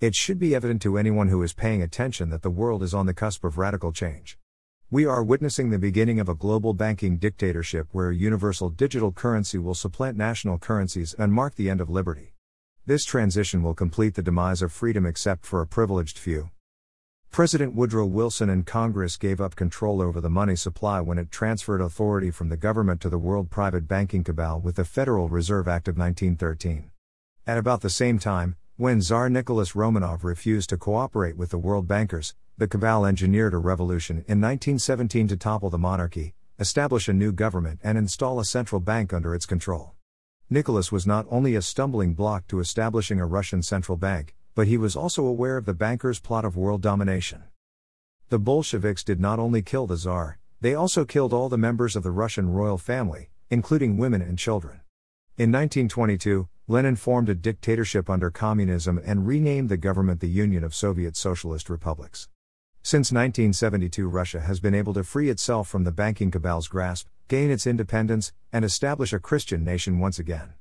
It should be evident to anyone who is paying attention that the world is on the cusp of radical change. We are witnessing the beginning of a global banking dictatorship where a universal digital currency will supplant national currencies and mark the end of liberty. This transition will complete the demise of freedom except for a privileged few. President Woodrow Wilson and Congress gave up control over the money supply when it transferred authority from the government to the world private banking cabal with the Federal Reserve Act of 1913. At about the same time, when Tsar Nicholas Romanov refused to cooperate with the world bankers, the cabal engineered a revolution in 1917 to topple the monarchy, establish a new government, and install a central bank under its control. Nicholas was not only a stumbling block to establishing a Russian central bank, but he was also aware of the bankers' plot of world domination. The Bolsheviks did not only kill the Tsar, they also killed all the members of the Russian royal family, including women and children. In 1922, Lenin formed a dictatorship under communism and renamed the government the Union of Soviet Socialist Republics. Since 1972, Russia has been able to free itself from the banking cabal's grasp, gain its independence, and establish a Christian nation once again.